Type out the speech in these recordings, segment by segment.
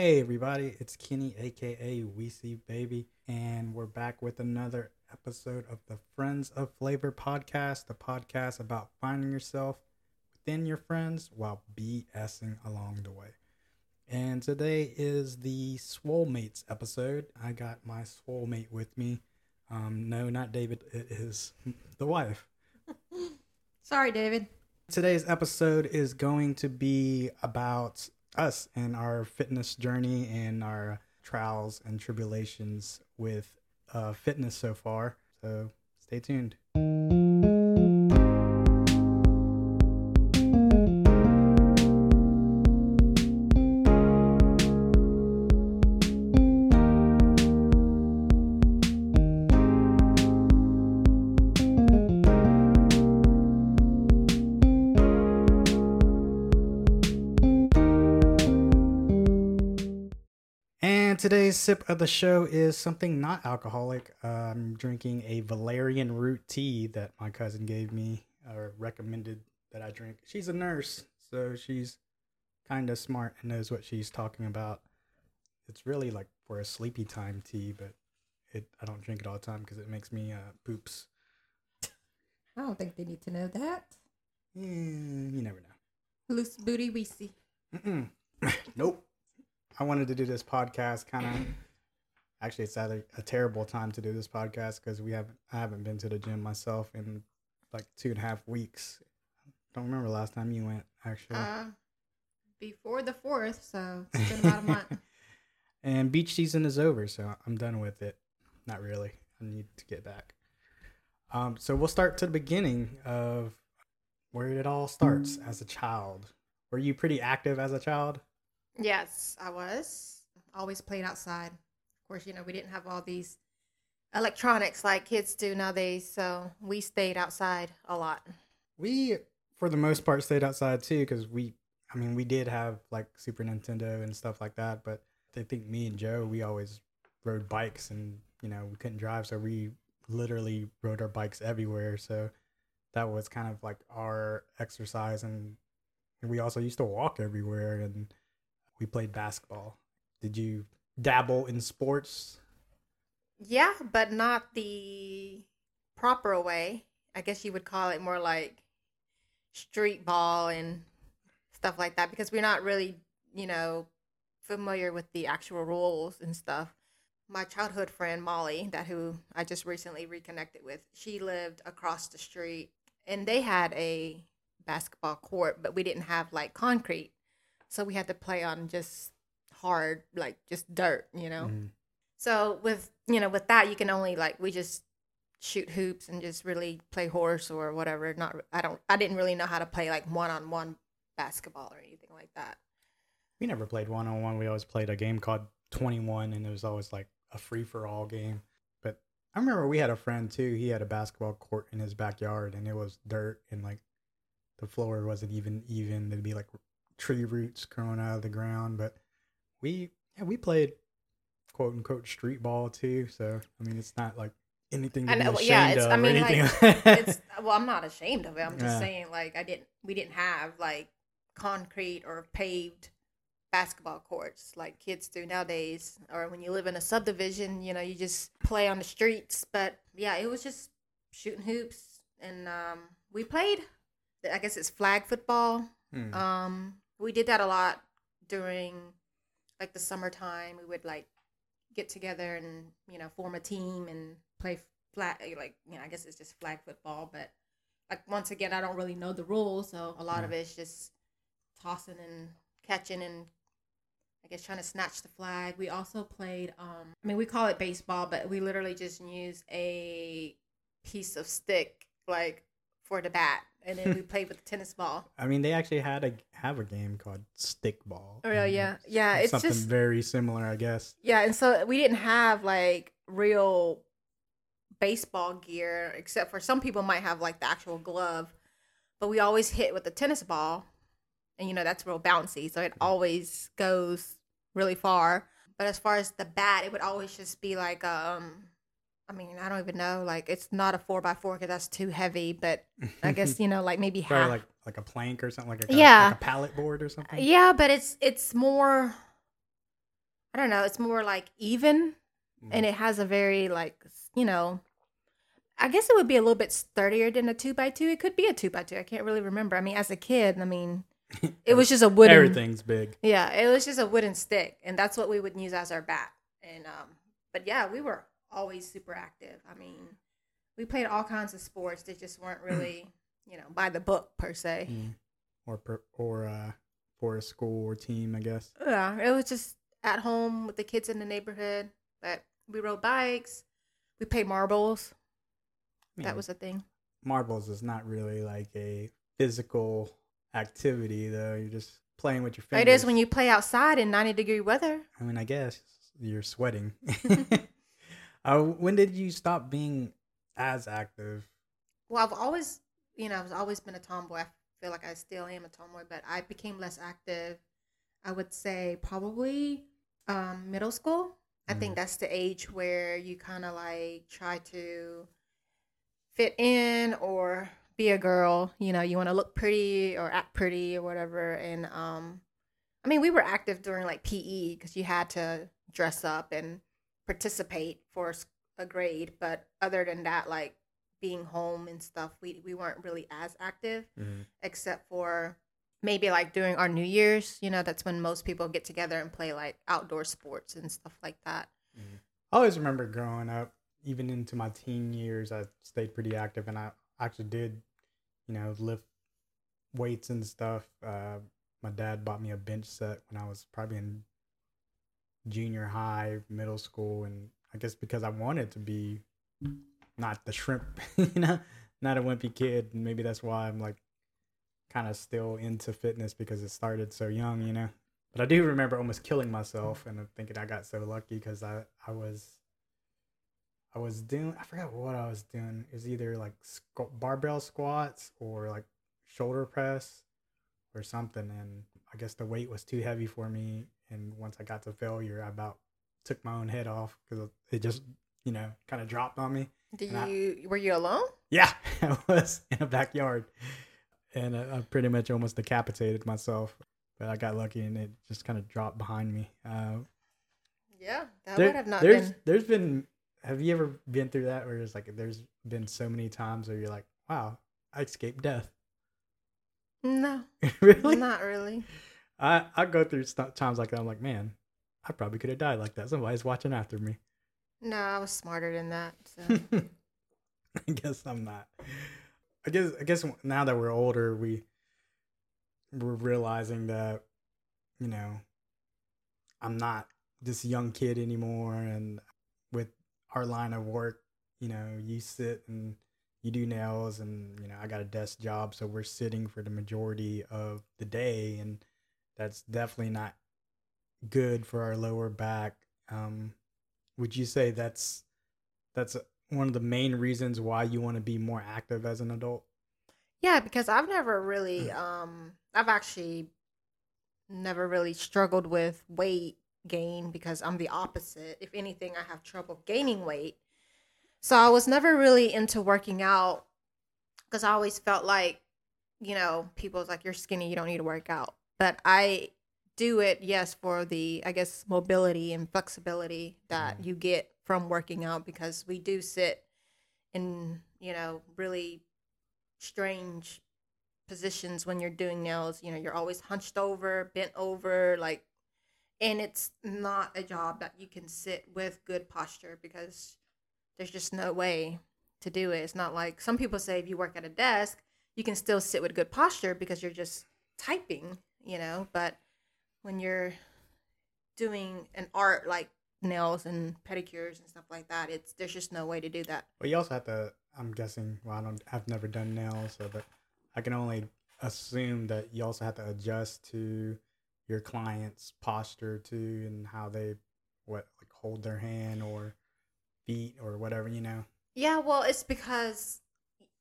Hey everybody, it's Kenny aka Weezy Baby, and we're back with another episode of the Friends of Flavor podcast, the podcast about finding yourself within your friends while BSing along the way. And today is the Swole Mates episode. I got my Swole Mate with me. Um, no, not David, it is the wife. Sorry, David. Today's episode is going to be about us and our fitness journey and our trials and tribulations with uh, fitness so far. So stay tuned. Today's sip of the show is something not alcoholic. I'm drinking a valerian root tea that my cousin gave me or recommended that I drink. She's a nurse, so she's kind of smart and knows what she's talking about. It's really like for a sleepy time tea, but it I don't drink it all the time because it makes me uh, poops. I don't think they need to know that. Eh, you never know. Loose booty we see. Mm-mm. nope. I wanted to do this podcast kind of. Actually, it's at a, terrible time to do this podcast because we haven't. I haven't been to the gym myself in like two and a half weeks. Don't remember the last time you went. Actually, Uh, before the fourth, so it's been about a month. and beach season is over, so I'm done with it. Not really. I need to get back. Um, so we'll start to the beginning of where it all starts as a child. Were you pretty active as a child? Yes, I was. Always played outside. Of course, you know, we didn't have all these electronics like kids do nowadays, so we stayed outside a lot. We, for the most part, stayed outside too because we, I mean, we did have like Super Nintendo and stuff like that. But I think me and Joe, we always rode bikes and, you know, we couldn't drive. So we literally rode our bikes everywhere. So that was kind of like our exercise. And we also used to walk everywhere and we played basketball. Did you dabble in sports? Yeah, but not the proper way. I guess you would call it more like street ball and stuff like that because we're not really, you know, familiar with the actual rules and stuff. My childhood friend Molly, that who I just recently reconnected with, she lived across the street and they had a basketball court, but we didn't have like concrete. So we had to play on just hard, like just dirt, you know. Mhm. So with you know with that you can only like we just shoot hoops and just really play horse or whatever. Not I don't I didn't really know how to play like one on one basketball or anything like that. We never played one on one. We always played a game called 21, and it was always like a free for all game. But I remember we had a friend too. He had a basketball court in his backyard, and it was dirt, and like the floor wasn't even even. There'd be like tree roots growing out of the ground. But we, yeah, we played quote unquote street ball too. So I mean, it's not like anything to I be know, ashamed yeah, it's- of I mean, like, It's well I'm not ashamed of it. I'm just Yeah. saying like I didn't we didn't have like concrete or paved basketball courts like kids do nowadays or when you live in a subdivision you know you just play on the streets but yeah it was just shooting hoops and um, we played i guess it's flag football Hmm. um, we did that a lot during like the summertime we would like get together and you know form a team and play flag like you know i guess it's just flag football but like once again i don't really know the rules so a lot of it's just tossing and catching and I guess trying to snatch the flag. We also played um I mean we call it baseball, but we literally just use a piece of stick like for the bat and then we played with the tennis ball. I mean, they actually had a have a game called stickball. Oh, yeah, yeah. Yeah, it's something just- very similar, I guess. Yeah, and so we didn't have like real baseball gear except for some people might have like the actual glove. But we always hit with the tennis ball. And you know, that's real bouncy, so it always goes really far. But as far as the bat, it would always just be like um I mean, I don't even know. Like, it's not a four by four because that's too heavy. But I guess you know, like maybe half. like like a plank or something, like a Yeah. like a pallet board or something. Yeah, but it's it's more I don't know. It's more like even, Mm. and it has a very like you know. I guess it would be a little bit sturdier than a two by two. It could be a two by two. I can't really remember. I mean, as a kid, I mean, it was just a wooden. Everything's big. Yeah, it was just a wooden stick, and that's what we would use as our bat. And um, but yeah, we were always super active. I mean, we played all kinds of sports that just weren't really, you know, by the book per se. Mm. Or per, or uh, for a school or team, I guess. Yeah, it was just at home with the kids in the neighborhood. But we rode bikes, we played marbles. I That was a thing. marbles is not really like a physical activity, though. You're just playing with your fingers. It is when you play outside in ninety degree weather. I mean, I guess you're sweating. uh, when did you stop being as active? Well, I've always, you know, I've always been a tomboy. I feel like I still am a tomboy, but I became less active. I would say probably um, middle school. I think Mm. that's the age where you kind of like try to fit in or be a girl. You know, you want to look pretty or act pretty or whatever. And um, I mean, we were active during like PE because you had to dress up and participate for a grade. But other than that, like being home and stuff, we we weren't really as active except for maybe like during our New Year's. You know, that's when most people get together and play like outdoor sports and stuff like that. I always remember growing up, even into my teen years, I stayed pretty active, and I actually did, you know, lift weights and stuff. Uh, my dad bought me a bench set when I was probably in junior high, middle school, and I guess because I wanted to be not the shrimp, you know, not a wimpy kid, maybe that's why I'm like kind of still into fitness because it started so young, you know. But I do remember almost killing myself, and I'm thinking I got so lucky because I I was I was doing I forgot what I was doing. It was either like barbell squats or like shoulder press or something, and I guess the weight was too heavy for me. And once I got to failure, I about took my own head off because it just you know kind of dropped on me. Did And I- you were you alone? Yeah, I was in a backyard, and I, I pretty much almost decapitated myself. But I got lucky, and it just kind of dropped behind me. Uh, Yeah, that there- would have not there's been. there's been. Have you ever been through that where it's like there's been so many times where you're like, wow, I escaped death. No, really? not really. I I go through st- times like that. I'm like, man, I probably could have died like that. Somebody's watching after me. No, I was smarter than that. So. I guess I'm not. I guess I guess now that we're older, we we're realizing that you know I'm not this young kid anymore, and with our line of work, you know, you sit and you do nails, and you know I got a desk job, so we're sitting for the majority of the day, and that's definitely not good for our lower back. Um, would you say that's that's one of the main reasons why you want to be more active as an adult? Yeah, because I've never really um I've actually never really struggled with weight gain because I'm the opposite. If anything, I have trouble gaining weight. So I was never really into working out because I always felt like, you know, people's like you're skinny, you don't need to work out. But I do it, yes, for the I guess mobility and flexibility that Mhm. you get from working out because we do sit in, you know, really strange positions when you're doing nails. You know, you're always hunched over, bent over, like, and it's not a job that you can sit with good posture because there's just no way to do it. It's not like some people say if you work at a desk, you can still sit with good posture because you're just typing, you know, but when you're doing an art like nails and pedicures and stuff like that, it's there's just no way to do that. Well, you also have to. I'm guessing. Well, I don't. I've never done nails, so but I can only assume that you also have to adjust to your client's posture too, and how they what like hold their hand or feet or whatever. You know. Yeah, well, it's because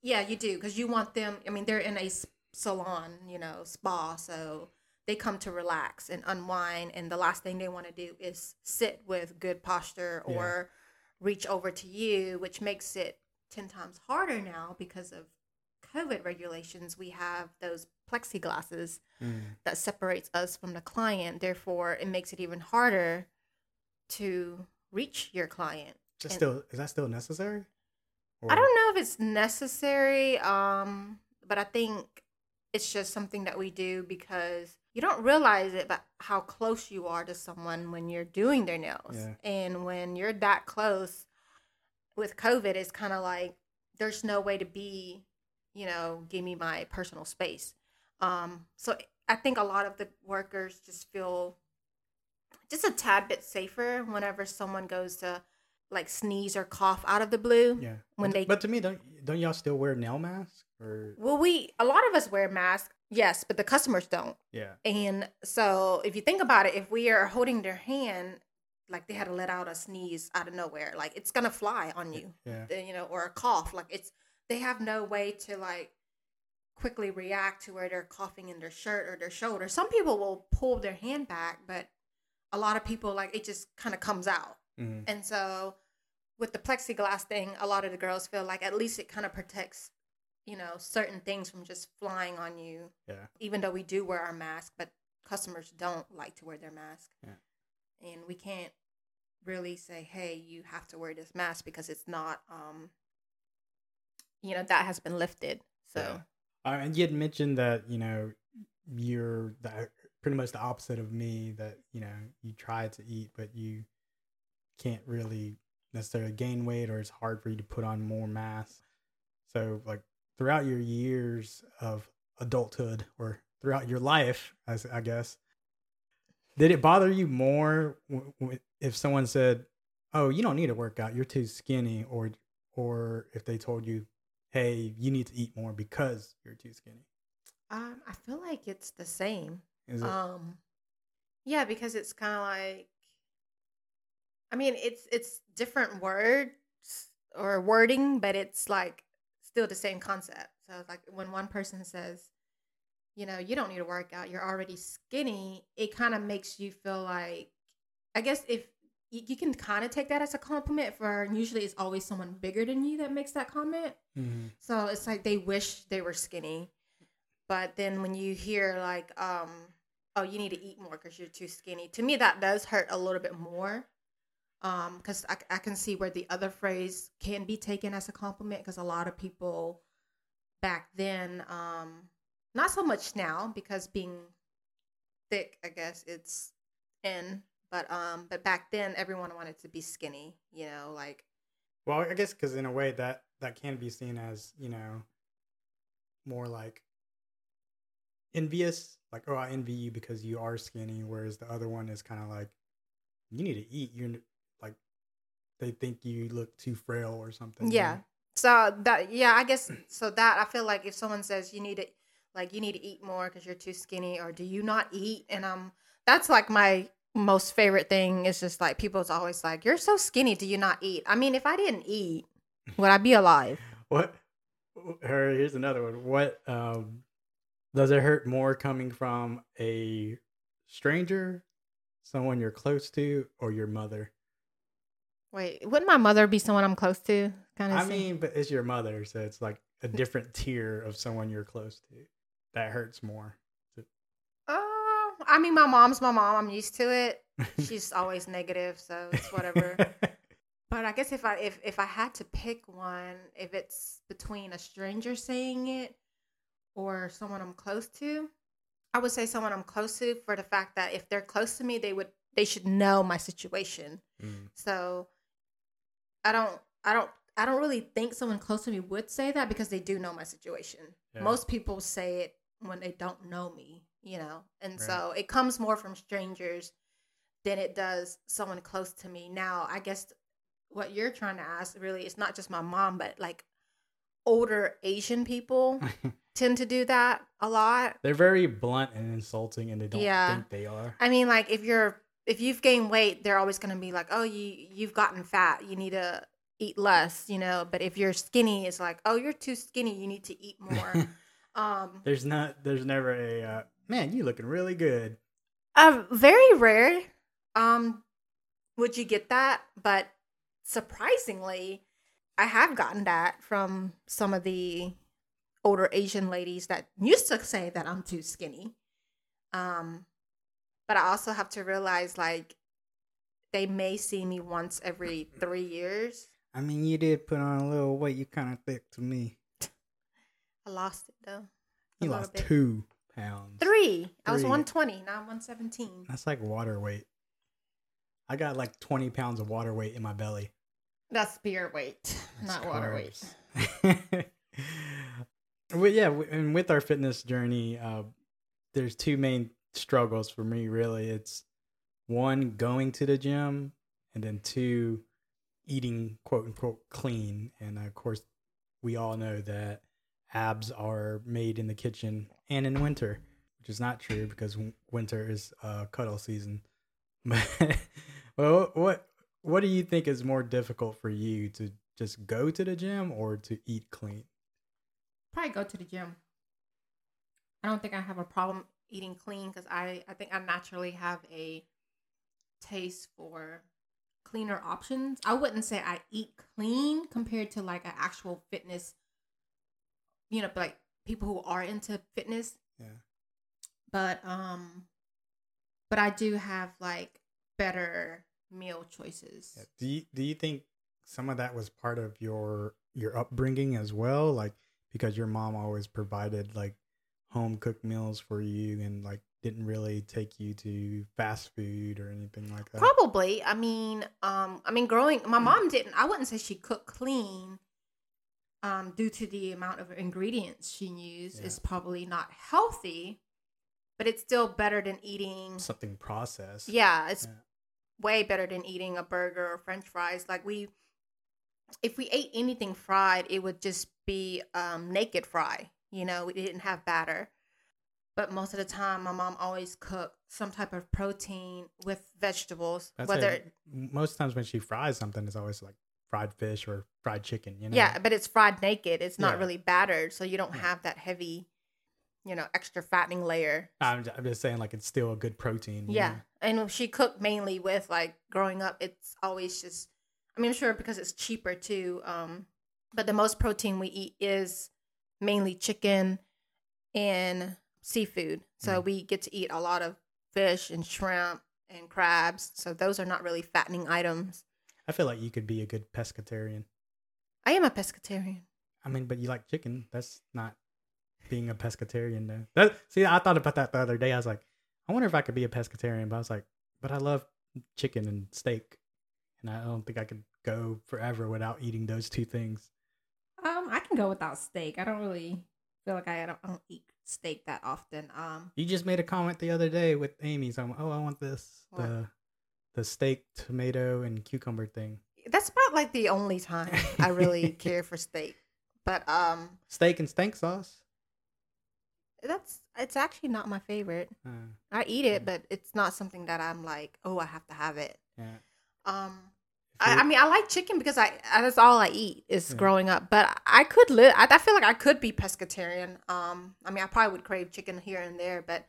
yeah, you do because you want them. I mean, they're in a salon, you know, spa, so they come to relax and unwind, and the last thing they want to do is sit with good posture Yeah. or reach over to you, which makes it ten times harder now because of COVID regulations. We have those plexiglasses that separates us from the client. Therefore, it makes it even harder to reach your client. Just And- still, is that still necessary? I don't know if it's necessary, um, but I think it's just something that we do because you don't realize it, but how close you are to someone when you're doing their nails. Yeah. And when you're that close with COVID, it's kind of like there's no way to be, you know, give me my personal space. Um, so I think a lot of the workers just feel just a tad bit safer whenever someone goes to like sneeze or cough out of the blue. Yeah. when but, they- but to me, don't don't y'all still wear nail masks or? Well, we a lot of us wear masks, yes, but the customers don't. Yeah. And so, if you think about it, if we are holding their hand, like they had to let out a sneeze out of nowhere, like it's gonna fly on you, Yeah. you know, or a cough. Like it's they have no way to like quickly react to where they're coughing in their shirt or their shoulder. Some people will pull their hand back, but a lot of people like it just kind of comes out. Mhm. And so with the plexiglass thing, a lot of the girls feel like at least it kind of protects, you know, certain things from just flying on you. Yeah. Even though we do wear our mask, but customers don't like to wear their mask. Yeah. And we can't really say, "Hey, you have to wear this mask" because it's not um you know, that has been lifted. So Yeah. Uh, and you had mentioned that you know you're the, pretty much the opposite of me. That you know you try to eat, but you can't really necessarily gain weight, or it's hard for you to put on more mass. So, like throughout your years of adulthood, or throughout your life, as I guess, did it bother you more w- w- if someone said, "Oh, you don't need to work out; you're too skinny," or or if they told you, "Hey, you need to eat more because you're too skinny." um I feel like it's the same. Is it? Um, yeah, because it's kind of like, I mean, it's it's different words or wording, but it's like still the same concept. So it's like when one person says, you know, you don't need to work out, you're already skinny. It kind of makes you feel like, I guess if you, you can kind of take that as a compliment. For usually, it's always someone bigger than you that makes that comment. Mhm. So it's like they wish they were skinny. But then when you hear like, um, oh, you need to eat more because you're too skinny, to me that does hurt a little bit more. Um, because I, I can see where the other phrase can be taken as a compliment because a lot of people back then, um, not so much now because being thick, I guess it's in, but um, but back then everyone wanted to be skinny, you know, like Well, I guess because in a way that that can be seen as you know more like envious, like oh I envy you because you are skinny, whereas the other one is kind of like you need to eat. Like they think you look too frail or something. Yeah. know? So that yeah, I guess so that I feel like if someone says you need to like you need to eat more because you're too skinny or do you not eat and um that's like my most favorite thing is just like people's always like you're so skinny do you not eat I mean if I didn't eat would I be alive What? Her here's another one. What um does it hurt more coming from a stranger, someone you're close to, or your mother? Wait wouldn't my mother be someone I'm close to kind of I mean, but it's your mother, so it's like a different tier of someone you're close to. That hurts more. oh I mean my mom's my mom I'm used to it she's always negative so it's whatever But I guess if I if if I had to pick one, if it's between a stranger saying it or someone I'm close to, I would say someone I'm close to for the fact that if they're close to me, they would they should know my situation. Mm, So I don't I don't I don't really think someone close to me would say that because they do know my situation. Yeah. Most people say it when they don't know me, you know. And Right. so it comes more from strangers than it does someone close to me. Now, I guess what you're trying to ask really is not just my mom, but like older Asian people tend to do that a lot. They're very blunt and insulting, and they don't Yeah. think they are. I mean, like if you're if you've gained weight, they're always going to be like, "Oh, you you've gotten fat. You need to eat less," you know. But if you're skinny, it's like, "Oh, you're too skinny. You need to eat more." um, there's not. There's never a uh, man. You looking really good. uh, very rare. Um, would you get that? But surprisingly, I have gotten that from some of the older Asian ladies that used to say that I'm too skinny. Um, but I also have to realize like they may see me once every three years. I mean, you did put on a little weight. You kind of thick to me. I lost it though. You lost bit. two pounds. Three. I was 120. Now I'm 117. That's like water weight. I got like 20 pounds of water weight in my belly. That's beer weight, That's not water weight. well, yeah, and with our fitness journey, uh, there's two main struggles for me. Really, it's one going to the gym, and then two eating quote unquote clean. And of course, we all know that abs are made in the kitchen and in winter, which is not true because winter is uh, cuddle season. But well, what what do you think is more difficult for you to just go to the gym or to eat clean? Probably go to the gym. I don't think I have a problem eating clean because I, I think I naturally have a taste for cleaner options. I wouldn't say I eat clean compared to like an actual fitness, you know, like people who are into fitness. Yeah. But um but I do have like better meal choices. Yeah. Do you do you think some of that was part of your your upbringing as well? Like because your mom always provided like home cooked meals for you and like didn't really take you to fast food or anything like that. Probably. I mean, um, I mean, growing, my mom didn't. I wouldn't say she cooked clean, um, due to the amount of ingredients she used. Yeah. It's probably not healthy, but it's still better than eating. Something processed. Yeah, it's Yeah. way better than eating a burger or French fries. Like we, if we ate anything fried, it would just be um, naked fry. You know, we didn't have batter. But most of the time, my mom always cooked some type of protein with vegetables. That's whether it. most times when she fries something, it's always like fried fish or fried chicken. You know. Yeah, but it's fried naked. It's not Yeah. really battered, so you don't Yeah. have that heavy, you know, extra fattening layer. I'm, ju- I'm just saying like it's still a good protein. Yeah, know? and she cooked mainly with like growing up. It's always just, I mean, I'm sure because it's cheaper too. Um, but the most protein we eat is mainly chicken and seafood. So Mm. we get to eat a lot of fish and shrimp and crabs. So those are not really fattening items. I feel like you could be a good pescatarian. I am a pescatarian. I mean, but you like chicken. That's not being a pescatarian, though. That, see, I thought about that the other day. I was like, I wonder if I could be a pescatarian. But I was like, but I love chicken and steak, and I don't think I could go forever without eating those two things. I can go without steak. I don't really feel like I don't, I don't eat steak that often. Um, You just made a comment the other day with Amy's. So, I'm, oh, I want this What? the the steak, tomato, and cucumber thing. that's about like the only time I really care for steak. But um, Steak and stank sauce. that's it's actually not my favorite. Uh, I eat it, but it's not something that I'm like, oh, I have to have it. yeah. Um, I, I mean, I like chicken because I I- that's all I eat is Yeah. growing up. But I could live. I, I feel like I could be pescatarian. Um, I mean, I probably would crave chicken here and there, but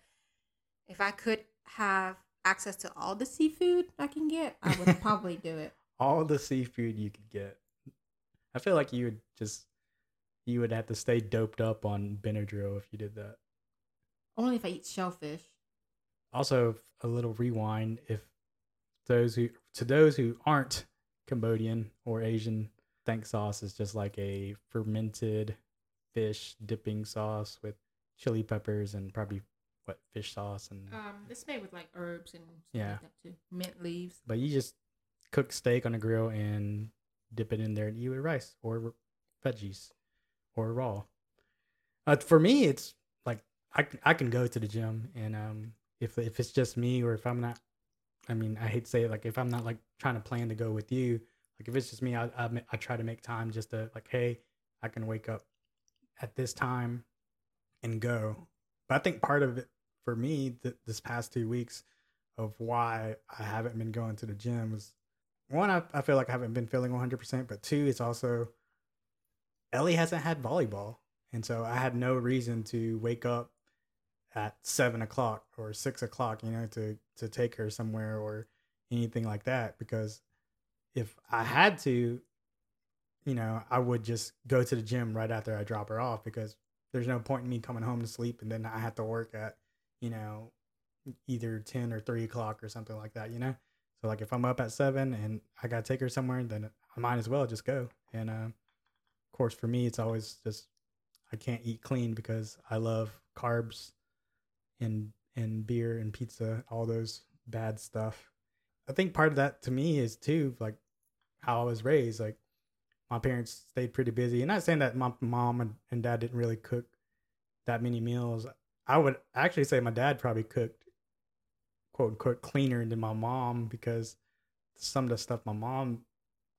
if I could have access to all the seafood I can get, I would probably do it. all the seafood you could get. I feel like you would just you would have to stay doped up on Benadryl if you did that. Only if I eat shellfish. Also, a little rewind if those who to those who aren't Cambodian or Asian, thank sauce is just like a fermented fish dipping sauce with chili peppers and probably what fish sauce and Um, it's made with like herbs and stuff Yeah. like that too. Mint leaves. but you just cook steak on a grill and dip it in there and eat with rice or veggies or raw. Uh, for me, it's like I I can go to the gym and um if if it's just me or if I'm not, I mean I hate to say it like if I'm not like trying to plan to go with you, like if it's just me, I I, I try to make time just to like hey I can wake up at this time and go. But I think part of it for me th- this past two weeks of why I haven't been going to the gym is one, I, I feel like I haven't been feeling 100%, but two, it's also Ellie hasn't had volleyball. And so I had no reason to wake up at seven o'clock or six o'clock, you know, to, to take her somewhere or anything like that. Because if I had to, you know, I would just go to the gym right after I drop her off because there's no point in me coming home to sleep and then I have to work at, you know, either 10 or 3 o'clock or something like that, you know? So like if I'm up at seven and I gotta take her somewhere, then I might as well just go. And uh, of course, for me, it's always just I can't eat clean because I love carbs and and beer and pizza, all those bad stuff. I think part of that to me is too like how I was raised. Like my parents stayed pretty busy. And not saying that my mom and, and dad didn't really cook that many meals. I would actually say my dad probably cooked quote unquote cleaner than my mom because some of the stuff my mom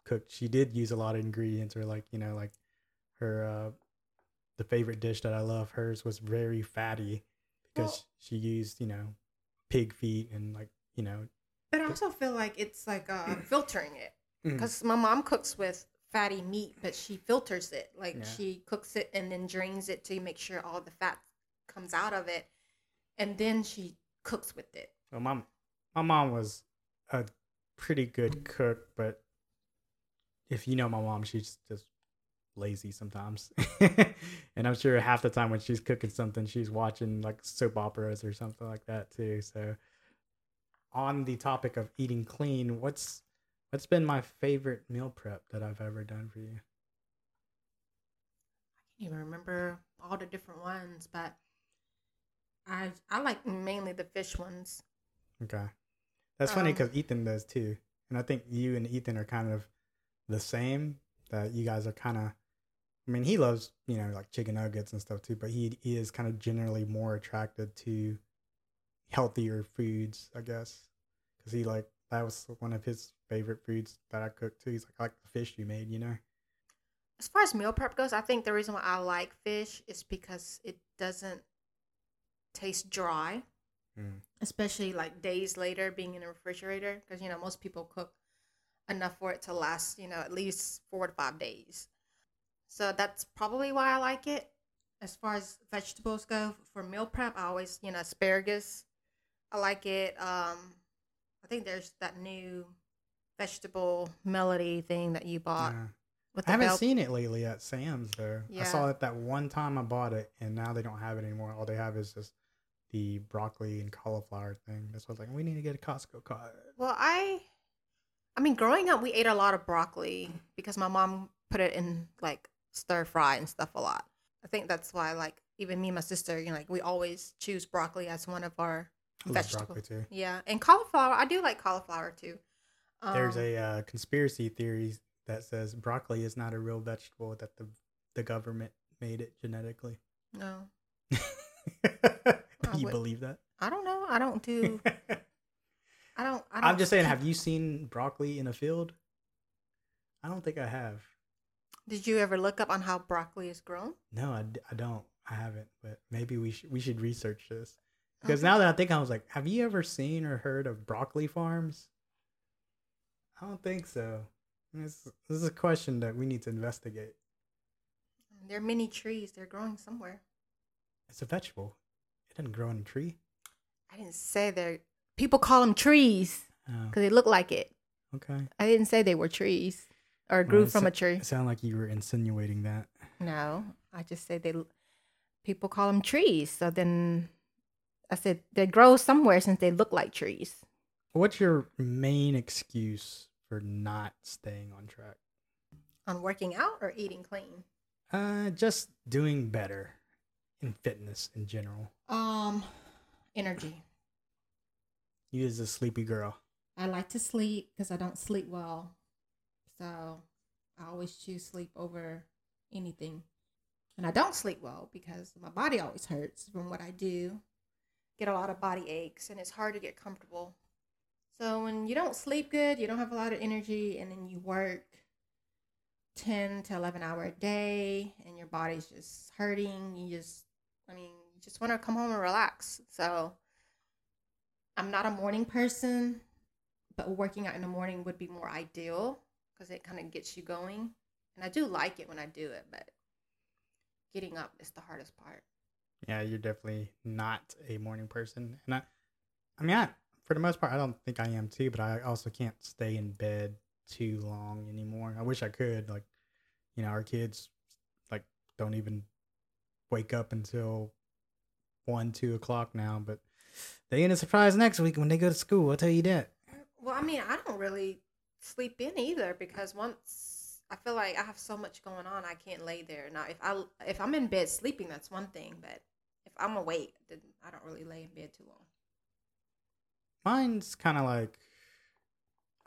cooked, she did use a lot of ingredients or like, you know, like her uh the favorite dish that I love, hers was very fatty because Well- she used, you know, pig feet and like, you know, But I also feel like it's like uh, filtering it. Mm. Because my mom cooks with fatty meat, but she filters it. Like Yeah. she cooks it and then drains it to make sure all the fat comes out of it, and then she cooks with it. Well, my my mom was a pretty good cook, but if you know my mom, she's just lazy sometimes. and I'm sure half the time when she's cooking something, she's watching like soap operas or something like that too. So, on the topic of eating clean, what's what's been my favorite meal prep that I've ever done for you? I can't even remember all the different ones, but I I like mainly the fish ones. Okay. That's funny Um, because Ethan does too. And I think you and Ethan are kind of the same. That you guys are kind of, I mean, he loves, you know, like chicken nuggets and stuff too, but he, he is kind of generally more attracted to healthier foods, I guess. Because he, like, that was one of his favorite foods that I cooked too. He's like, I like the fish you made, you know? As far as meal prep goes, I think the reason why I like fish is because it doesn't taste dry, Mm. especially like days later being in a refrigerator. Because you know most people cook enough for it to last, you know, at least four to five days. So that's probably why I like it. As far as vegetables go, for meal prep, I always, you know, asparagus. I like it. Um, I think there's that new vegetable melody thing that you bought Yeah. I haven't bell. seen it lately at Sam's though. I saw it that one time I bought it, and now they don't have it anymore. All they have is just the broccoli and cauliflower thing. That's why I was like, we need to get a Costco card. Well, I, I mean, growing up, we ate a lot of broccoli because my mom put it in like stir fry and stuff a lot. I think that's why, like, even me and my sister, you know, like we always choose broccoli as one of our I love vegetable. broccoli too. Yeah, and cauliflower. I do like cauliflower too. There's Um, a uh, conspiracy theory that says broccoli is not a real vegetable; that the the government made it genetically. no. you would- believe that? I don't know. I don't do. I don't. I don't I'm just saying. Have you seen broccoli in a field? I don't think I have. Did you ever look up on how broccoli is grown? No, I, I don't. I haven't. But maybe we should we should research this because Okay. now that I think, I was like, have you ever seen or heard of broccoli farms? I don't think so. This, this is a question that we need to investigate. They're mini trees. They're growing somewhere. It's a vegetable. It doesn't grow on a tree. I didn't say they're. People call them trees Oh, because they look like it. okay. I didn't say they were trees or grew Well, from a tree. It sounded like you were insinuating that. No, I just said they. People call them trees. So then, I said they grow somewhere since they look like trees. What's your main excuse for not staying on track? On working out or eating clean. Uh, just doing better in fitness in general. Um, energy. You as a sleepy girl. I like to sleep because I don't sleep well. So I always choose sleep over anything. And I don't sleep well because my body always hurts from what I do. Get a lot of body aches and it's hard to get comfortable. So when you don't sleep good, you don't have a lot of energy, and then you work ten to eleven hour a day, and your body's just hurting. You just, I mean, you just want to come home and relax. So I'm not a morning person, but working out in the morning would be more ideal because it kind of gets you going. And I do like it when I do it, but getting up is the hardest part. Yeah, you're definitely not a morning person. And I I mean I for the most part I don't think I am too, but I also can't stay in bed too long anymore. I wish I could. Like, you know, our kids like don't even wake up until one, two o'clock now, but they in a surprise next week when they go to school, I'll tell you that. Well, I mean, I don't really sleep in either because once I feel like I have so much going on, I can't lay there. Now, if I if I'm in bed sleeping, that's one thing, but I'm awake, I don't really lay in bed too long. Mine's kind of like,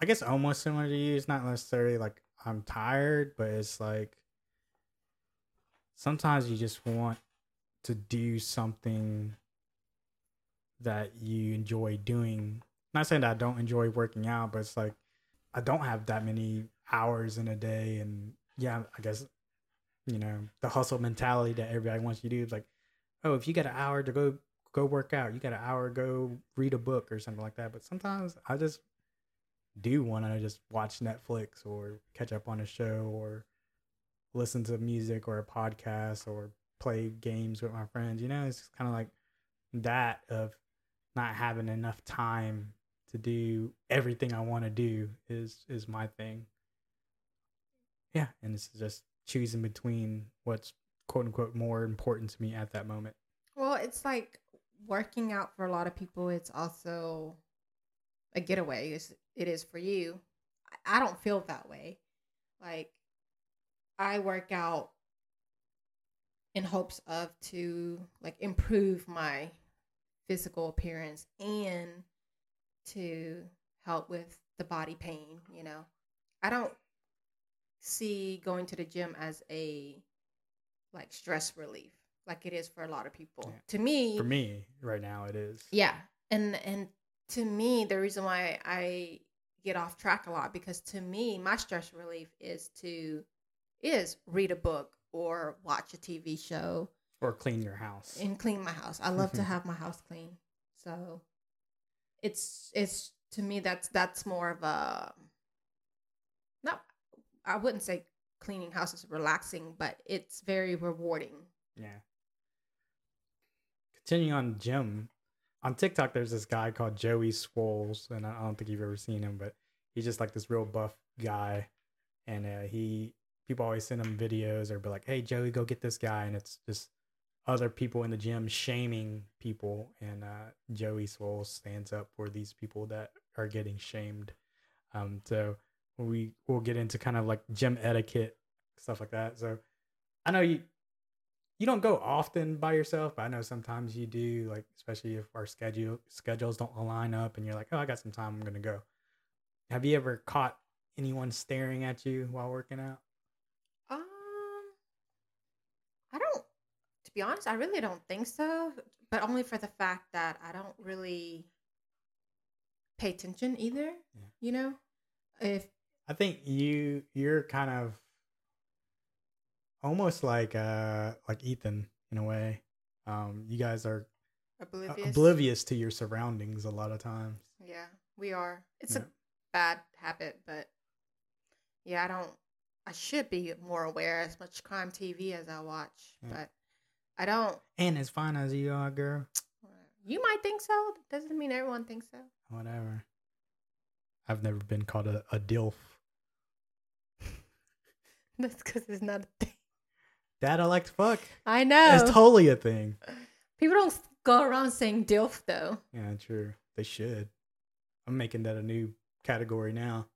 I guess almost similar to you. It's not necessarily like I'm tired, but it's like sometimes you just want to do something that you enjoy doing. Not saying that I don't enjoy working out, but it's like I don't have that many hours in a day. And yeah, I guess, you know, the hustle mentality that everybody wants you to do like, oh, if you got an hour to go go work out, you got an hour go read a book or something like that. But sometimes I just do want to just watch Netflix or catch up on a show or listen to music or a podcast or play games with my friends. You know, it's kind of like that of not having enough time to do everything I want to do is is my thing. Yeah, and it's just choosing between what's quote unquote more important to me at that moment. Well, it's like working out for a lot of people. It's also a getaway. It's, it is for you. I don't feel that way. Like I work out in hopes of to like improve my physical appearance and to help with the body pain, you know. I don't see going to the gym as a like stress relief like it is for a lot of people. Yeah. To me, for me right now it is. Yeah. And and to me the reason why I get off track a lot because to me my stress relief is to is read a book or watch a TV show or clean your house. And clean my house. I love to have my house clean. So it's it's to me that's that's more of a no I wouldn't say cleaning house is relaxing, but it's very rewarding. Yeah. Continuing on gym, on TikTok there's this guy called Joey Swoles, and I don't think you've ever seen him, but he's just like this real buff guy, and uh, he people always send him videos or be like, "Hey Joey, go get this guy," and it's just other people in the gym shaming people, and uh, Joey Swoll stands up for these people that are getting shamed. Um, so we will get into kind of like gym etiquette stuff like that. So I know you you don't go often by yourself, but I know sometimes you do. Like especially if our schedule schedules don't align up, and you're like, oh, I got some time, I'm gonna go. Have you ever caught anyone staring at you while working out? Um, I don't. To be honest, I really don't think so, but only for the fact that I don't really pay attention either. Yeah. You know, if I think you you're kind of almost like uh like Ethan in a way. Um, you guys are oblivious. oblivious to your surroundings a lot of times. Yeah, we are. It's yeah. a bad habit, but yeah, I don't. I should be more aware as much crime TV as I watch, yeah. but I don't. And as fine as you are, girl. You might think so. Doesn't mean everyone thinks so. Whatever. I've never been called a, a DILF. That's because it's not a thing. Dad, I like to fuck. I know. It's totally a thing. People don't go around saying DILF, though. Yeah, true. They should. I'm making that a new category now.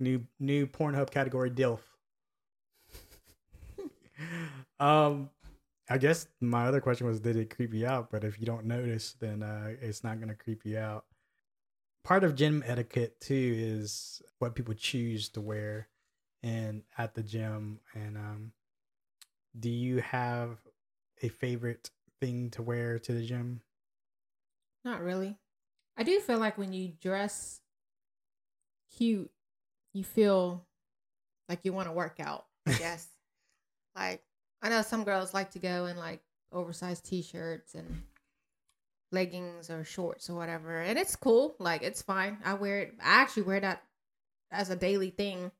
New new Pornhub category DILF. Um, I guess my other question was, did it creep you out? But if you don't notice, then uh, it's not gonna creep you out. Part of gym etiquette too is what people choose to wear, and at the gym. And um, do you have a favorite thing to wear to the gym? Not really. I do feel like when you dress cute, you feel like you want to work out. Yes. like I know some girls like to go in like oversized t-shirts and leggings or shorts or whatever, and it's cool. Like it's fine. I wear it. I actually wear that as a daily thing.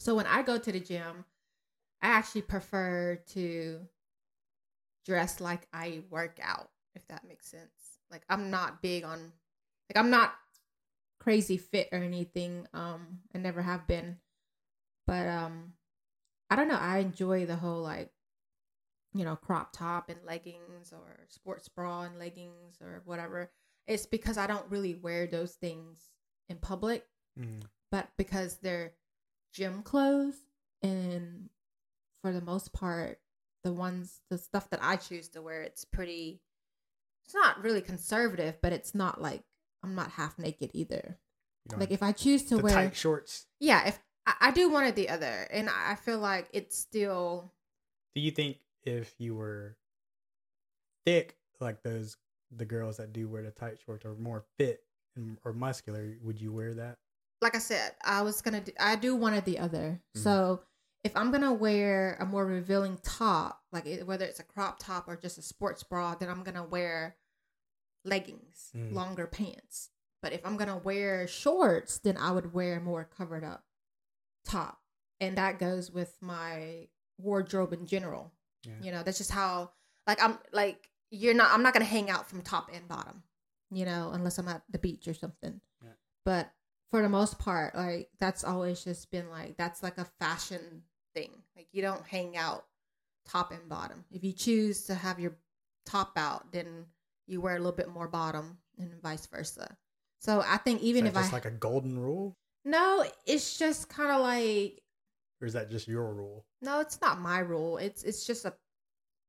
So when I go to the gym, I actually prefer to dress like I work out, if that makes sense. Like I'm not big on like I'm not crazy fit or anything. Um I never have been. But um I don't know. I enjoy the whole like, you know, crop top and leggings or sports bra and leggings or whatever. it's because I don't really wear those things in public, Mm. but because they're gym clothes and for the most part the ones the stuff that I choose to wear it's pretty it's not really conservative, but it's not like I'm not half naked either. You know, Like if I choose to the wear tight shorts. Yeah, if I, I do one or the other and I I feel like it's still Do you think if you were thick, like those the girls that do wear the tight shorts, are more fit and, or muscular, would you wear that? Like I said, I was gonna do, I do one or the other. Mhm. So if I'm gonna wear a more revealing top, like it, whether it's a crop top or just a sports bra, then I'm gonna wear leggings, Mm. longer pants. But if I'm gonna wear shorts, then I would wear more covered up top, and that goes with my wardrobe in general. Yeah. You know, that's just how like I'm like you're not I'm not gonna hang out from top and bottom, you know, unless I'm at the beach or something. Yeah. But for the most part, like that's always just been like that's like a fashion thing. Like you don't hang out top and bottom. If you choose to have your top out, then you wear a little bit more bottom and vice versa. So I think even if that I like a golden rule, no, it's just kind of like or is that just your rule? no, it's not my rule. It's it's just a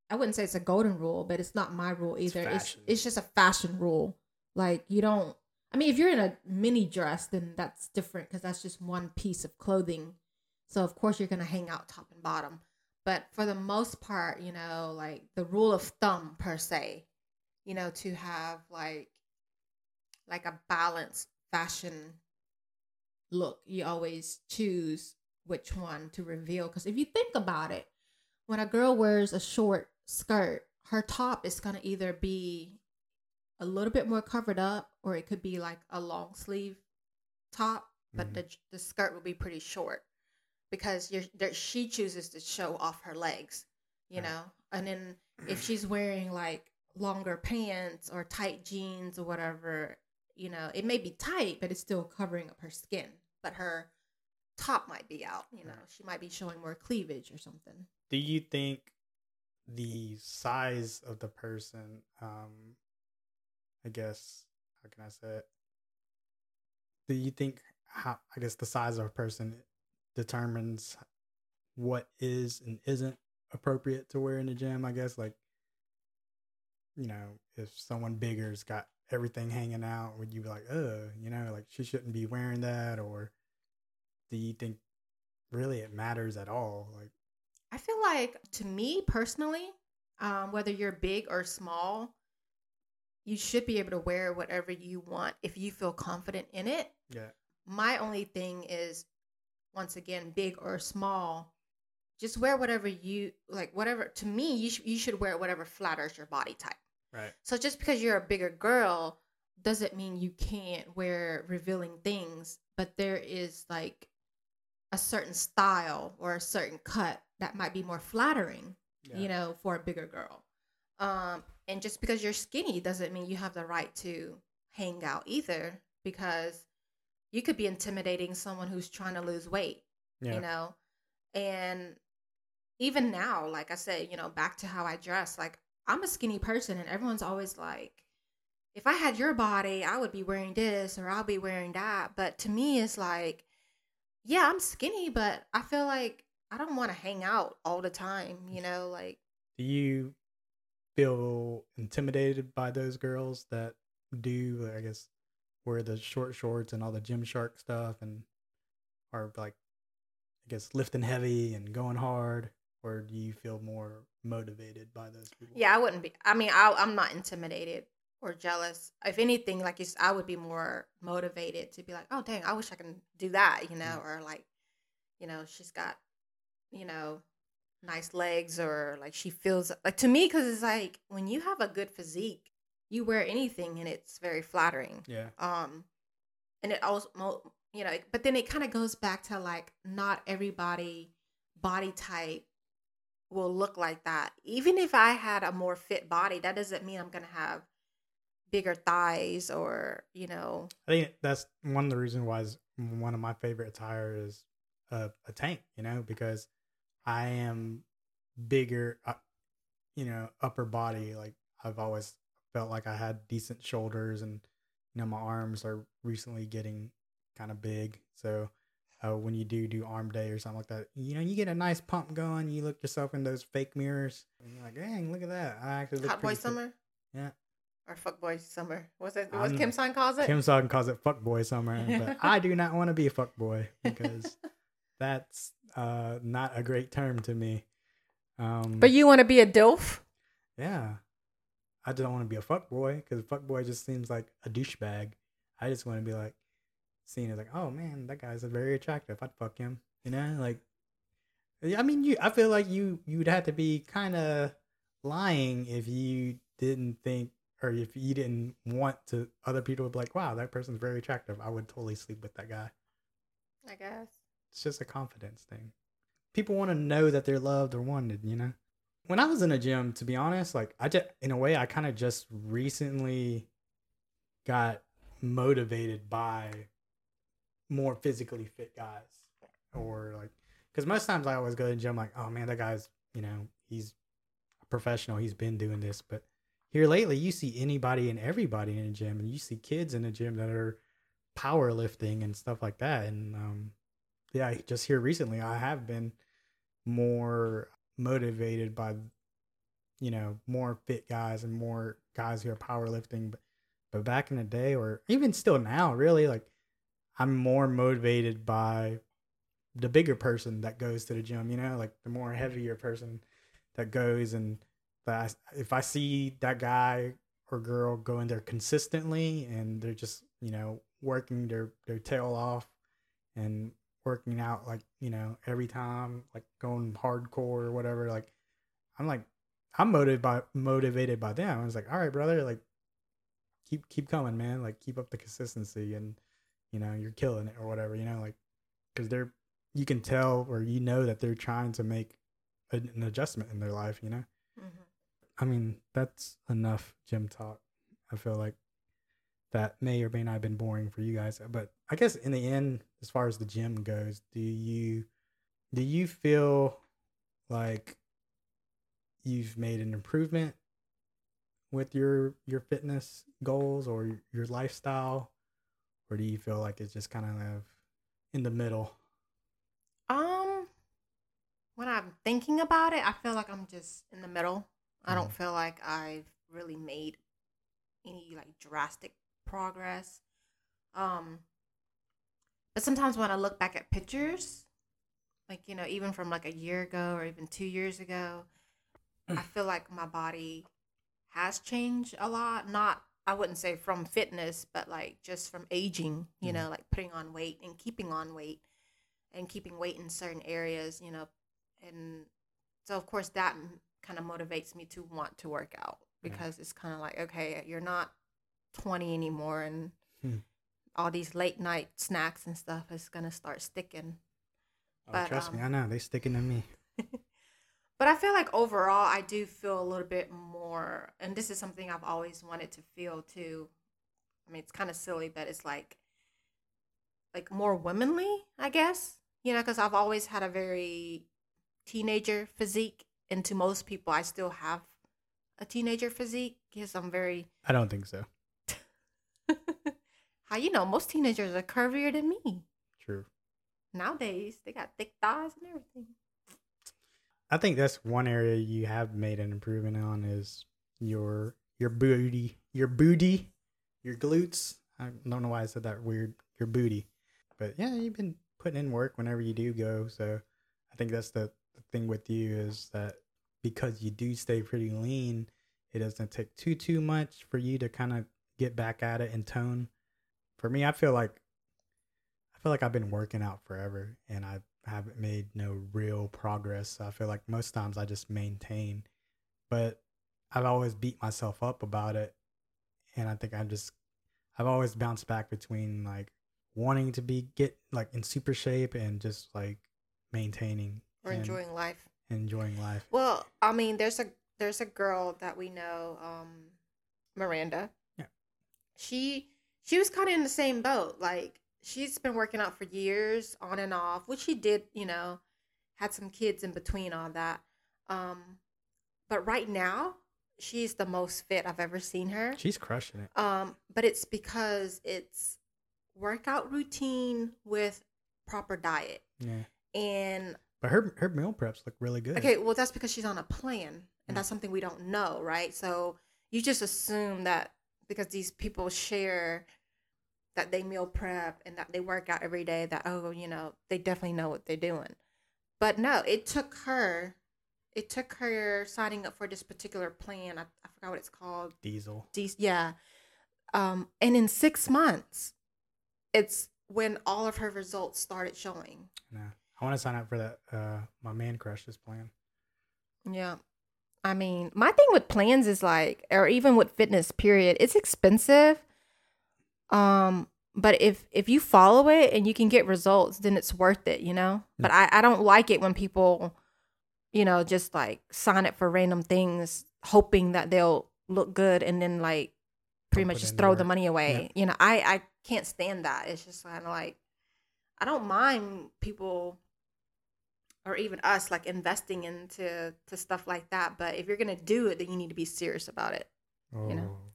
I wouldn't say it's a golden rule, but it's not my rule either. It's fashion. it's just a fashion rule. Like you don't I mean, if you're in a mini dress, then that's different because that's just one piece of clothing. So of course you're gonna hang out top and bottom. But for the most part, you know, like the rule of thumb per se, you know, to have like like a balanced fashion look, you always choose which one to reveal. Because if you think about it, when a girl wears a short skirt, her top is gonna either be a little bit more covered up, or it could be like a long sleeve top, but Mhm. the the skirt will be pretty short because you're there, she chooses to show off her legs, you Right. know. And then if she's wearing like longer pants or tight jeans or whatever, you know, it may be tight, but it's still covering up her skin. But her top might be out, you know, Right. she might be showing more cleavage or something. Do you think the size of the person, um, I guess, how can I say it? Do you think how I guess the size of a person determines what is and isn't appropriate to wear in the gym? I guess like you know, if someone bigger's got everything hanging out, would you be like, uh, you know, like she shouldn't be wearing that, or do you think really it matters at all? Like, I feel like to me personally, um, whether you're big or small, you should be able to wear whatever you want if you feel confident in it. yeah, My only thing is, once again, big or small, just wear whatever you like. Whatever to me, you sh- you should wear whatever flatters your body type. right. So just because you're a bigger girl doesn't mean you can't wear revealing things, but there is like a certain style or a certain cut that might be more flattering, Yeah. you know, for a bigger girl. Um, and just because you're skinny doesn't mean you have the right to hang out either, because you could be intimidating someone who's trying to lose weight Yeah. you know and even now like i said you know back to how i dress like i'm a skinny person and everyone's always like if i had your body i would be wearing this or i'll be wearing that but to me it's like yeah i'm skinny but i feel like i don't want to hang out all the time you know like Do you feel intimidated by those girls that do, I guess, wear the short shorts and all the Gymshark stuff and are like, I guess, lifting heavy and going hard? Or do you feel more motivated by those people? yeah i wouldn't be i mean I, i'm not intimidated or jealous if anything like you i would be more motivated to be like oh dang i wish i can do that you know Mm. or like you know she's got you know nice legs or like she feels like to me because it's like when you have a good physique you wear anything and it's very flattering. Yeah. um and it also you know but then it kind of goes back to like not everybody body type will look like that. Even if i had a more fit body that doesn't mean i'm gonna have bigger thighs or you know. I think that's one of the reasons why one of my favorite attire is a, a tank, you know, because I am bigger, uh, you know, upper body. Like I've always felt like I had decent shoulders and you know my arms are recently getting kind of big, so uh, when you do do arm day or something like that, you know you get a nice pump going. You look yourself in those fake mirrors, and you're like, dang, look at that! I actually look Hot boy pretty fit." summer Yeah. or fuck boy summer. What's it? I'm- What Kim Son calls it? Kim Song calls it fuck boy summer, but I do not want to be a fuck boy because that's uh, not a great term to me. Um, but you want to be a dilf? yeah, I don't want to be a fuck boy because fuck boy just seems like a douchebag. I just want to be like seen as like, oh man, that guy's very attractive. I'd fuck him. You know, like I mean, you. I feel like you you'd have to be kind of lying if you didn't think or if you didn't want to other people would be like, wow, that person's very attractive. I would totally sleep with that guy. I guess. It's just a confidence thing. People want to know that they're loved or wanted, you know? When I was in a gym, to be honest, like I just in a way I kind of just recently got motivated by more physically fit guys or like because most times I always go to the gym like, oh man, that guy's, you know, he's a professional, he's been doing this. But here lately you see anybody and everybody in the gym and you see kids in the gym that are powerlifting and stuff like that. And um yeah, just here recently I have been more motivated by you know, more fit guys and more guys who are powerlifting. But but back in the day or even still now, really, like I'm more motivated by the bigger person that goes to the gym, you know, like the more heavier person that goes and that I, if I see that guy or girl going there consistently and they're just, you know, working their their tail off and working out like, you know, every time, like going hardcore or whatever, like I'm like I'm motivated by motivated by them. I was like, all right, brother, like keep keep coming, man. Like keep up the consistency and you know, you're killing it or whatever, you know, like cuz they're you can tell or you know that they're trying to make an an adjustment in their life, you know. Mm-hmm. I mean, that's enough gym talk. I feel like that may or may not have been boring for you guys, but I guess in the end, as far as the gym goes, do you do you feel like you've made an improvement with your your fitness goals or your lifestyle, or do you feel like it's just kind of in the middle? Um, when I'm thinking about it, I feel like I'm just in the middle. I don't Mhm. feel like I've really made any like drastic progress. Um, but sometimes when I look back at pictures, like you know, even from like a year ago or even two years ago, I feel like my body has changed a lot. Not, I wouldn't say from fitness, but like just from aging. You Mhm. know, like putting on weight and keeping on weight and keeping weight in certain areas, you know, and so of course that kind of motivates me to want to work out Yeah. because it's kind of like okay, you're not 20 anymore, and Hmm. All these late night snacks and stuff is gonna start sticking. Oh, But, trust me, um, I know they sticking to me. But I feel like overall, I do feel a little bit more, and this is something I've always wanted to feel too. I mean, it's kind of silly, but it's like, like more womanly, I guess. You know, because I've always had a very teenager physique, and to most people, I still have a teenager physique because I'm very. I don't think so. How you know most teenagers are curvier than me True. nowadays? They got thick thighs and everything. I think that's one area you have made an improvement on is your your booty, your booty, your glutes. I don't know why I said that weird. Your booty, but yeah, you've been putting in work whenever you do go. So I think that's the, the thing with you is that because you do stay pretty lean, it doesn't take too too much for you to kind of get back at it and tone. For me, I feel like I feel like I've been working out forever and I haven't made no real progress. I feel like most times I just maintain, but I've always beat myself up about it. And I think I just, I've always bounced back between like wanting to be get like in super shape and just like maintaining Or and enjoying life. enjoying life. Well, I mean, there's a there's a girl that we know, um, Miranda. Yeah. She she was kind of in the same boat. Like she's been working out for years, on and off, which she did. You know, had some kids in between all that. Um, but right now, she's the most fit I've ever seen her. She's crushing it. Um, but it's because it's workout routine with proper diet. Yeah. And But her her meal preps look really good. okay, well that's because she's on a plan Mm. and that's something we don't know, right? So you just assume that because these people share that they meal prep and that they work out every day that oh, you know, they definitely know what they're doing. But no, it took her it took her signing up for this particular plan. I, I forgot what it's called. Diesel. Dec- yeah. Um, and in six months, it's when all of her results started showing. No. I want to sign up for that uh my man crush crushes plan. Yeah. I mean, my thing with plans is like, or even with fitness, period, it's expensive. Um, but if if you follow it and you can get results, then it's worth it, you know. But I I don't like it when people, you know, just like sign up for random things, hoping that they'll look good, and then like pretty Don't much just throw the the money away. You know, I I can't stand that. It's just kind of like I don't mind people or even us like investing into to stuff like that. But if you're gonna do it, then you need to be serious about it. Oh. You know? Oh.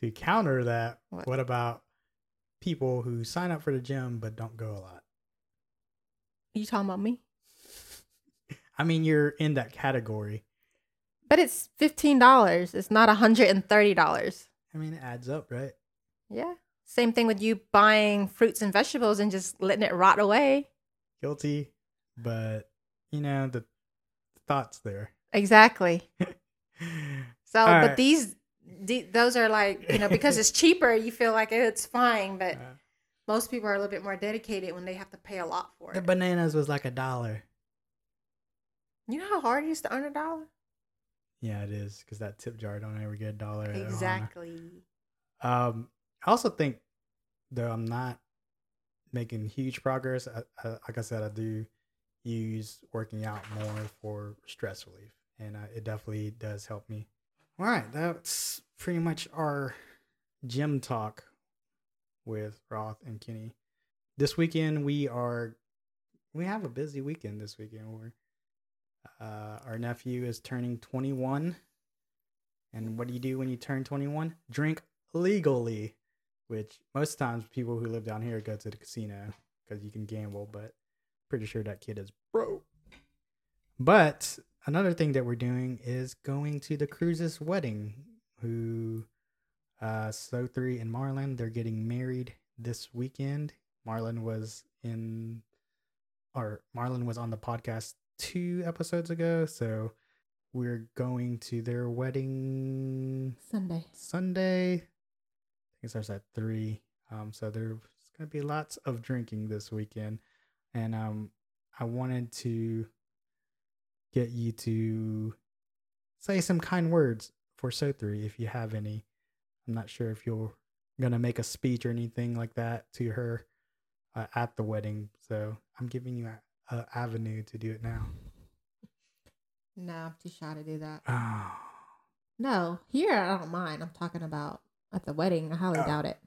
To counter that, What? what? about people who sign up for the gym but don't go a lot? you talking about me? I mean, you're in that category. But it's fifteen dollars. It's not hundred and thirty dollars. I mean, it adds up, right? Yeah. Same thing with you buying fruits and vegetables and just letting it rot away. Guilty, but you know the thoughts there. Exactly. So, All but right. these, the, those are like you know because it's cheaper, you feel like it's fine. But Uh, most people are a little bit more dedicated when they have to pay a lot for it. the bananas was like a dollar. You know how hard it is to earn a dollar? Yeah, it is because that tip jar don't ever get a dollar. Exactly. Um, I also think though I'm not making huge progress. I, I, like I said, I do use working out more for stress relief, and uh, it definitely does help me. All right, that's pretty much our gym talk with Roth and Kenny. This weekend we are we have a busy weekend this weekend. We're uh, our nephew is turning 21. And what do you do when you turn 21? Drink legally, which most times people who live down here go to the casino because you can gamble, but pretty sure that kid is broke. But another thing that we're doing is going to the Cruz's wedding, who uh So three and Marlon, they're getting married this weekend. Marlon was in or Marlon was on the podcast two episodes ago, so we're going to their wedding Sunday. Sunday. I think it starts at three. Um, so there's gonna be lots of drinking this weekend, and um, I wanted to get you to say some kind words for So three if you have any. I'm not sure if you're gonna make a speech or anything like that to her uh, at the wedding, so I'm giving you a, a avenue to do it now. No, I'm too shy to do that. Oh, No, here I don't mind. I'm talking about at the wedding. I highly Oh. doubt it.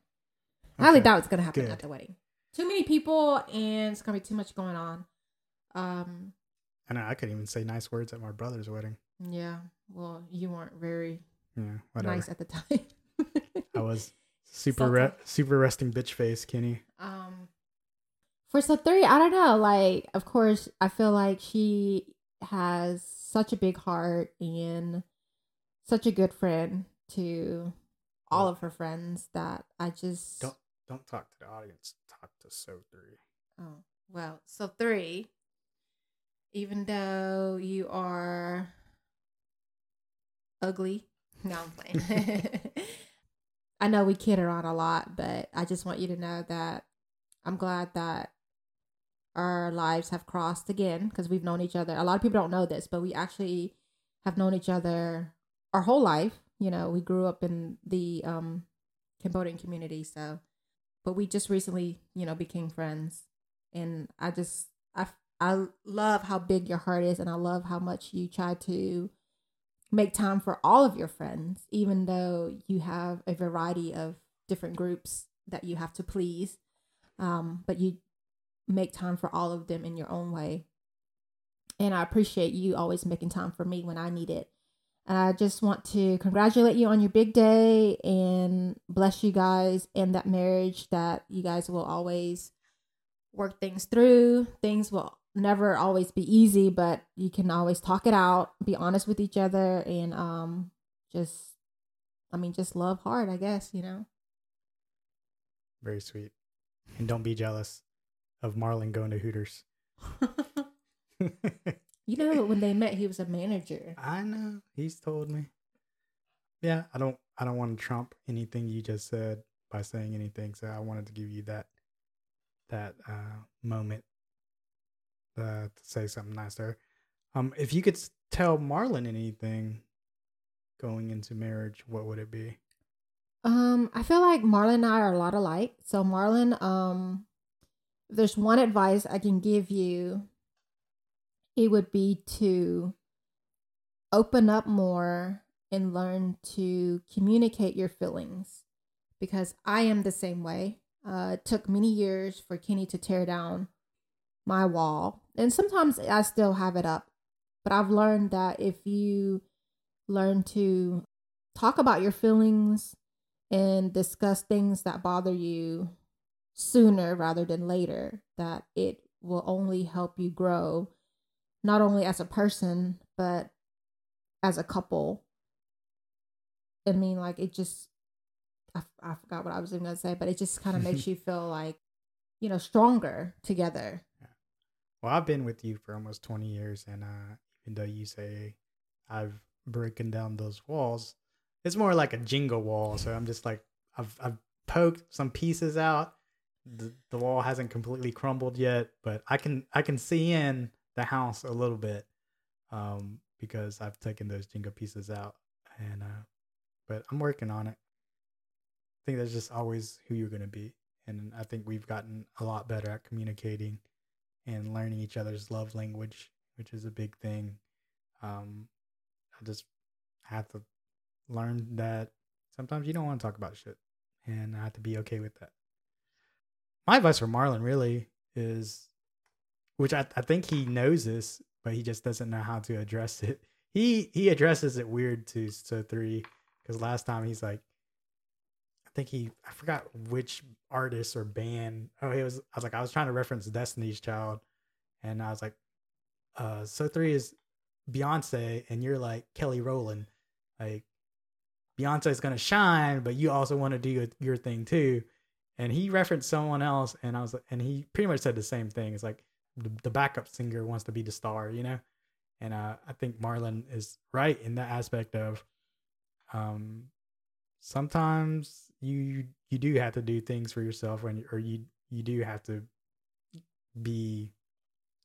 I highly okay. doubt it's gonna happen Good. at the wedding. Too many people, and it's gonna be too much going on. Um, I know I couldn't even say nice words at my brother's wedding. yeah. Well, you weren't very Yeah, whatever. nice at the time. I was super So re- super resting bitch face, Kenny. Um, for sub three, I don't know. Like, of course, I feel like she has such a big heart and such a good friend to all of her friends that I just Don't don't talk to the audience. Talk to So three. Oh, well, so three, even though you are ugly. No, I'm playing. I know we kid around a lot, but I just want you to know that I'm glad that our lives have crossed again because we've known each other. A lot of people don't know this, but we actually have known each other our whole life. You know, we grew up in the um, Cambodian community, so but we just recently, you know, became friends. And I just, I, I love how big your heart is, and I love how much you try to make time for all of your friends, even though you have a variety of different groups that you have to please. Um, but you make time for all of them in your own way. And I appreciate you always making time for me when I need it. And I just want to congratulate you on your big day and bless you guys in that marriage that you guys will always work things through. Things will never always be easy, but you can always talk it out, be honest with each other, and um, just, I mean, just love hard, I guess, you know? Very sweet. And don't be jealous of Marlon going to Hooters. you know, when they met, he was a manager. I know. He's told me. Yeah, I don't I don't want to trump anything you just said by saying anything. So I wanted to give you that that uh moment uh to say something nice nicer. Um if you could tell Marlon anything going into marriage, what would it be? Um, I feel like Marlon and I are a lot alike. So Marlon, um, if there's one advice I can give you, it would be to open up more and learn to communicate your feelings because I am the same way. Uh, it took many years for Kenny to tear down my wall, and sometimes I still have it up. But I've learned that if you learn to talk about your feelings and discuss things that bother you sooner rather than later, that it will only help you grow, not only as a person, but as a couple. I mean, like, it just, I, I forgot what I was even going to say, but it just kind of makes you feel like, you know, stronger together. Well, I've been with you for almost 20 years and uh even though you say I've broken down those walls, it's more like a Jenga wall. So I'm just like I've I've poked some pieces out. The, the wall hasn't completely crumbled yet, but I can I can see in the house a little bit um because I've taken those Jenga pieces out and uh but I'm working on it. I think that's just always who you're going to be and I think we've gotten a lot better at communicating and learning each other's love language, which is a big thing. Um, I just have to learn that sometimes you don't want to talk about shit, and I have to be okay with that. My advice for Marlon really is, which I, I think he knows this, but he just doesn't know how to address it. He he addresses it weird to so three because last time he's like, I think he I forgot which artist or band. Oh, he was. I was like, I was trying to reference Destiny's Child, and I was like, uh, so three is Beyonce, and you're like Kelly Rowland. Like Beyonce's gonna shine, but you also want to do your, your thing too. And he referenced someone else, and I was and he pretty much said the same thing. It's like the, the backup singer wants to be the star, you know. And uh, I think Marlon is right in that aspect of, um, sometimes you you do have to do things for yourself when or you you do have to be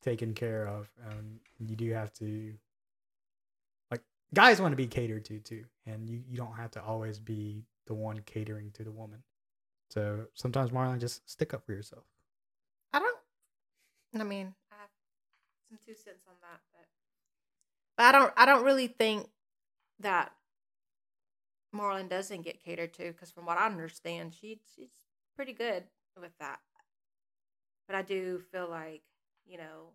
taken care of um you do have to like guys want to be catered to too and you you don't have to always be the one catering to the woman so sometimes marlon just stick up for yourself. I mean, I have some two cents on that, but but I don't. I don't really think that Marlon doesn't get catered to because, from what I understand, she she's pretty good with that. But I do feel like you know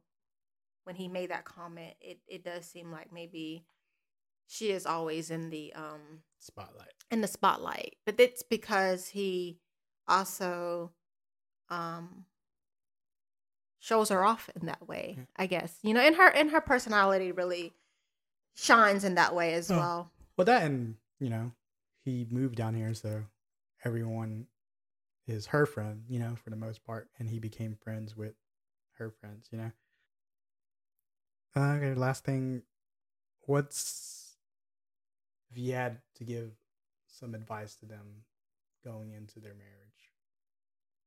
when he made that comment, it it does seem like maybe she is always in the um spotlight in the spotlight but it's because he also um shows her off in that way Yeah. i guess. You know and her and her personality really shines in that way as Oh. well. Well that and you know he moved down here so everyone is her friend you know for the most part and he became friends with her friends you know. Uh, okay last thing what's if you had to give some advice to them going into their marriage?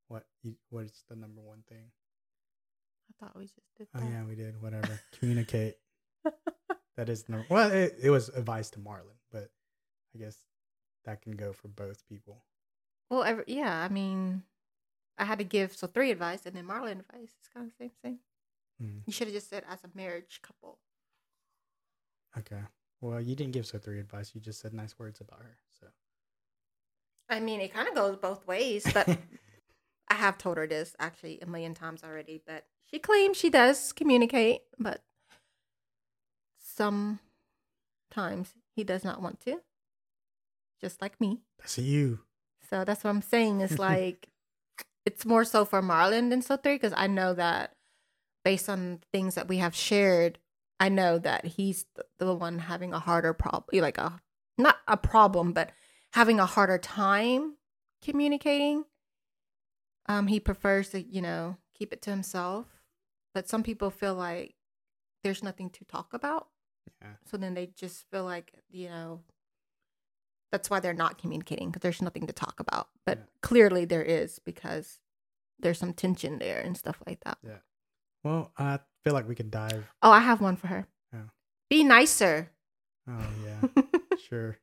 What you, what is the number one thing i thought we just did oh that. yeah we did. Whatever. Communicate. That is no well it, it was advice to marlon but i guess that can go for both people. Well every, yeah i mean i had to give so three advice and then marlon advice. It's kind of the same thing. Mm. you should have just said as a marriage couple. Okay. Well you didn't give so three advice. You just said nice words about her so. I mean it kind of goes both ways but have told her this actually a million times already, but she claims she does communicate, but some times he does not want to, just like me. That's you. So that's what I'm saying. Is like it's more so for Marlon than so three because I know that based on things that we have shared, I know that he's the, the one having a harder problem, like a not a problem, but having a harder time communicating. Um, he prefers to, you know, keep it to himself. But some people feel like there's nothing to talk about. Yeah. So then they just feel like, you know, that's why they're not communicating because there's nothing to talk about. But Yeah. clearly there is because there's some tension there and stuff like that. Yeah. Well, I feel like we could dive. Oh, I have one for her. Oh. Be nicer. Oh yeah, sure.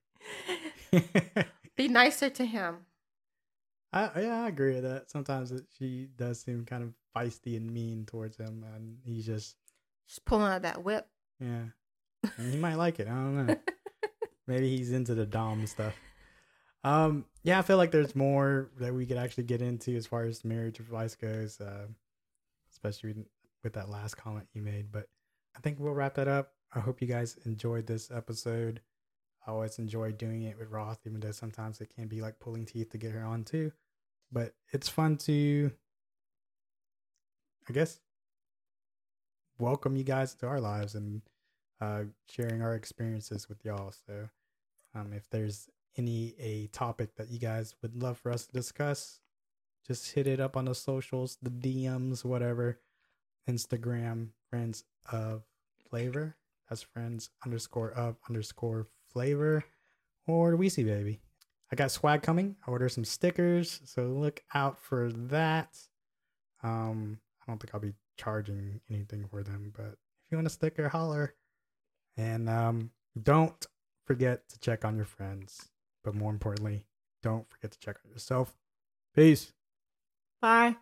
Be nicer to him. I yeah, I agree with that. Sometimes it, she does seem kind of feisty and mean towards him, and he's just Just pulling out that whip. yeah. And he might like it. I don't know. Maybe he's into the dom stuff. Um, yeah, I feel like there's more that we could actually get into as far as marriage advice goes, uh, especially with that last comment you made. But I think we'll wrap that up. I hope you guys enjoyed this episode. I always enjoy doing it with Roth, even though sometimes it can be like pulling teeth to get her on too. But it's fun to, I guess, welcome you guys to our lives and uh, sharing our experiences with y'all. So, um, if there's any a topic that you guys would love for us to discuss, just hit it up on the socials, the DMs, whatever. Instagram, friends of flavor. That's friends underscore of underscore flavor or Weezy baby. I got swag coming. I ordered some stickers, so look out for that. Um, I don't think I'll be charging anything for them, but if you want a sticker, holler. And um, don't forget to check on your friends, but more importantly, don't forget to check on yourself. Peace. Bye.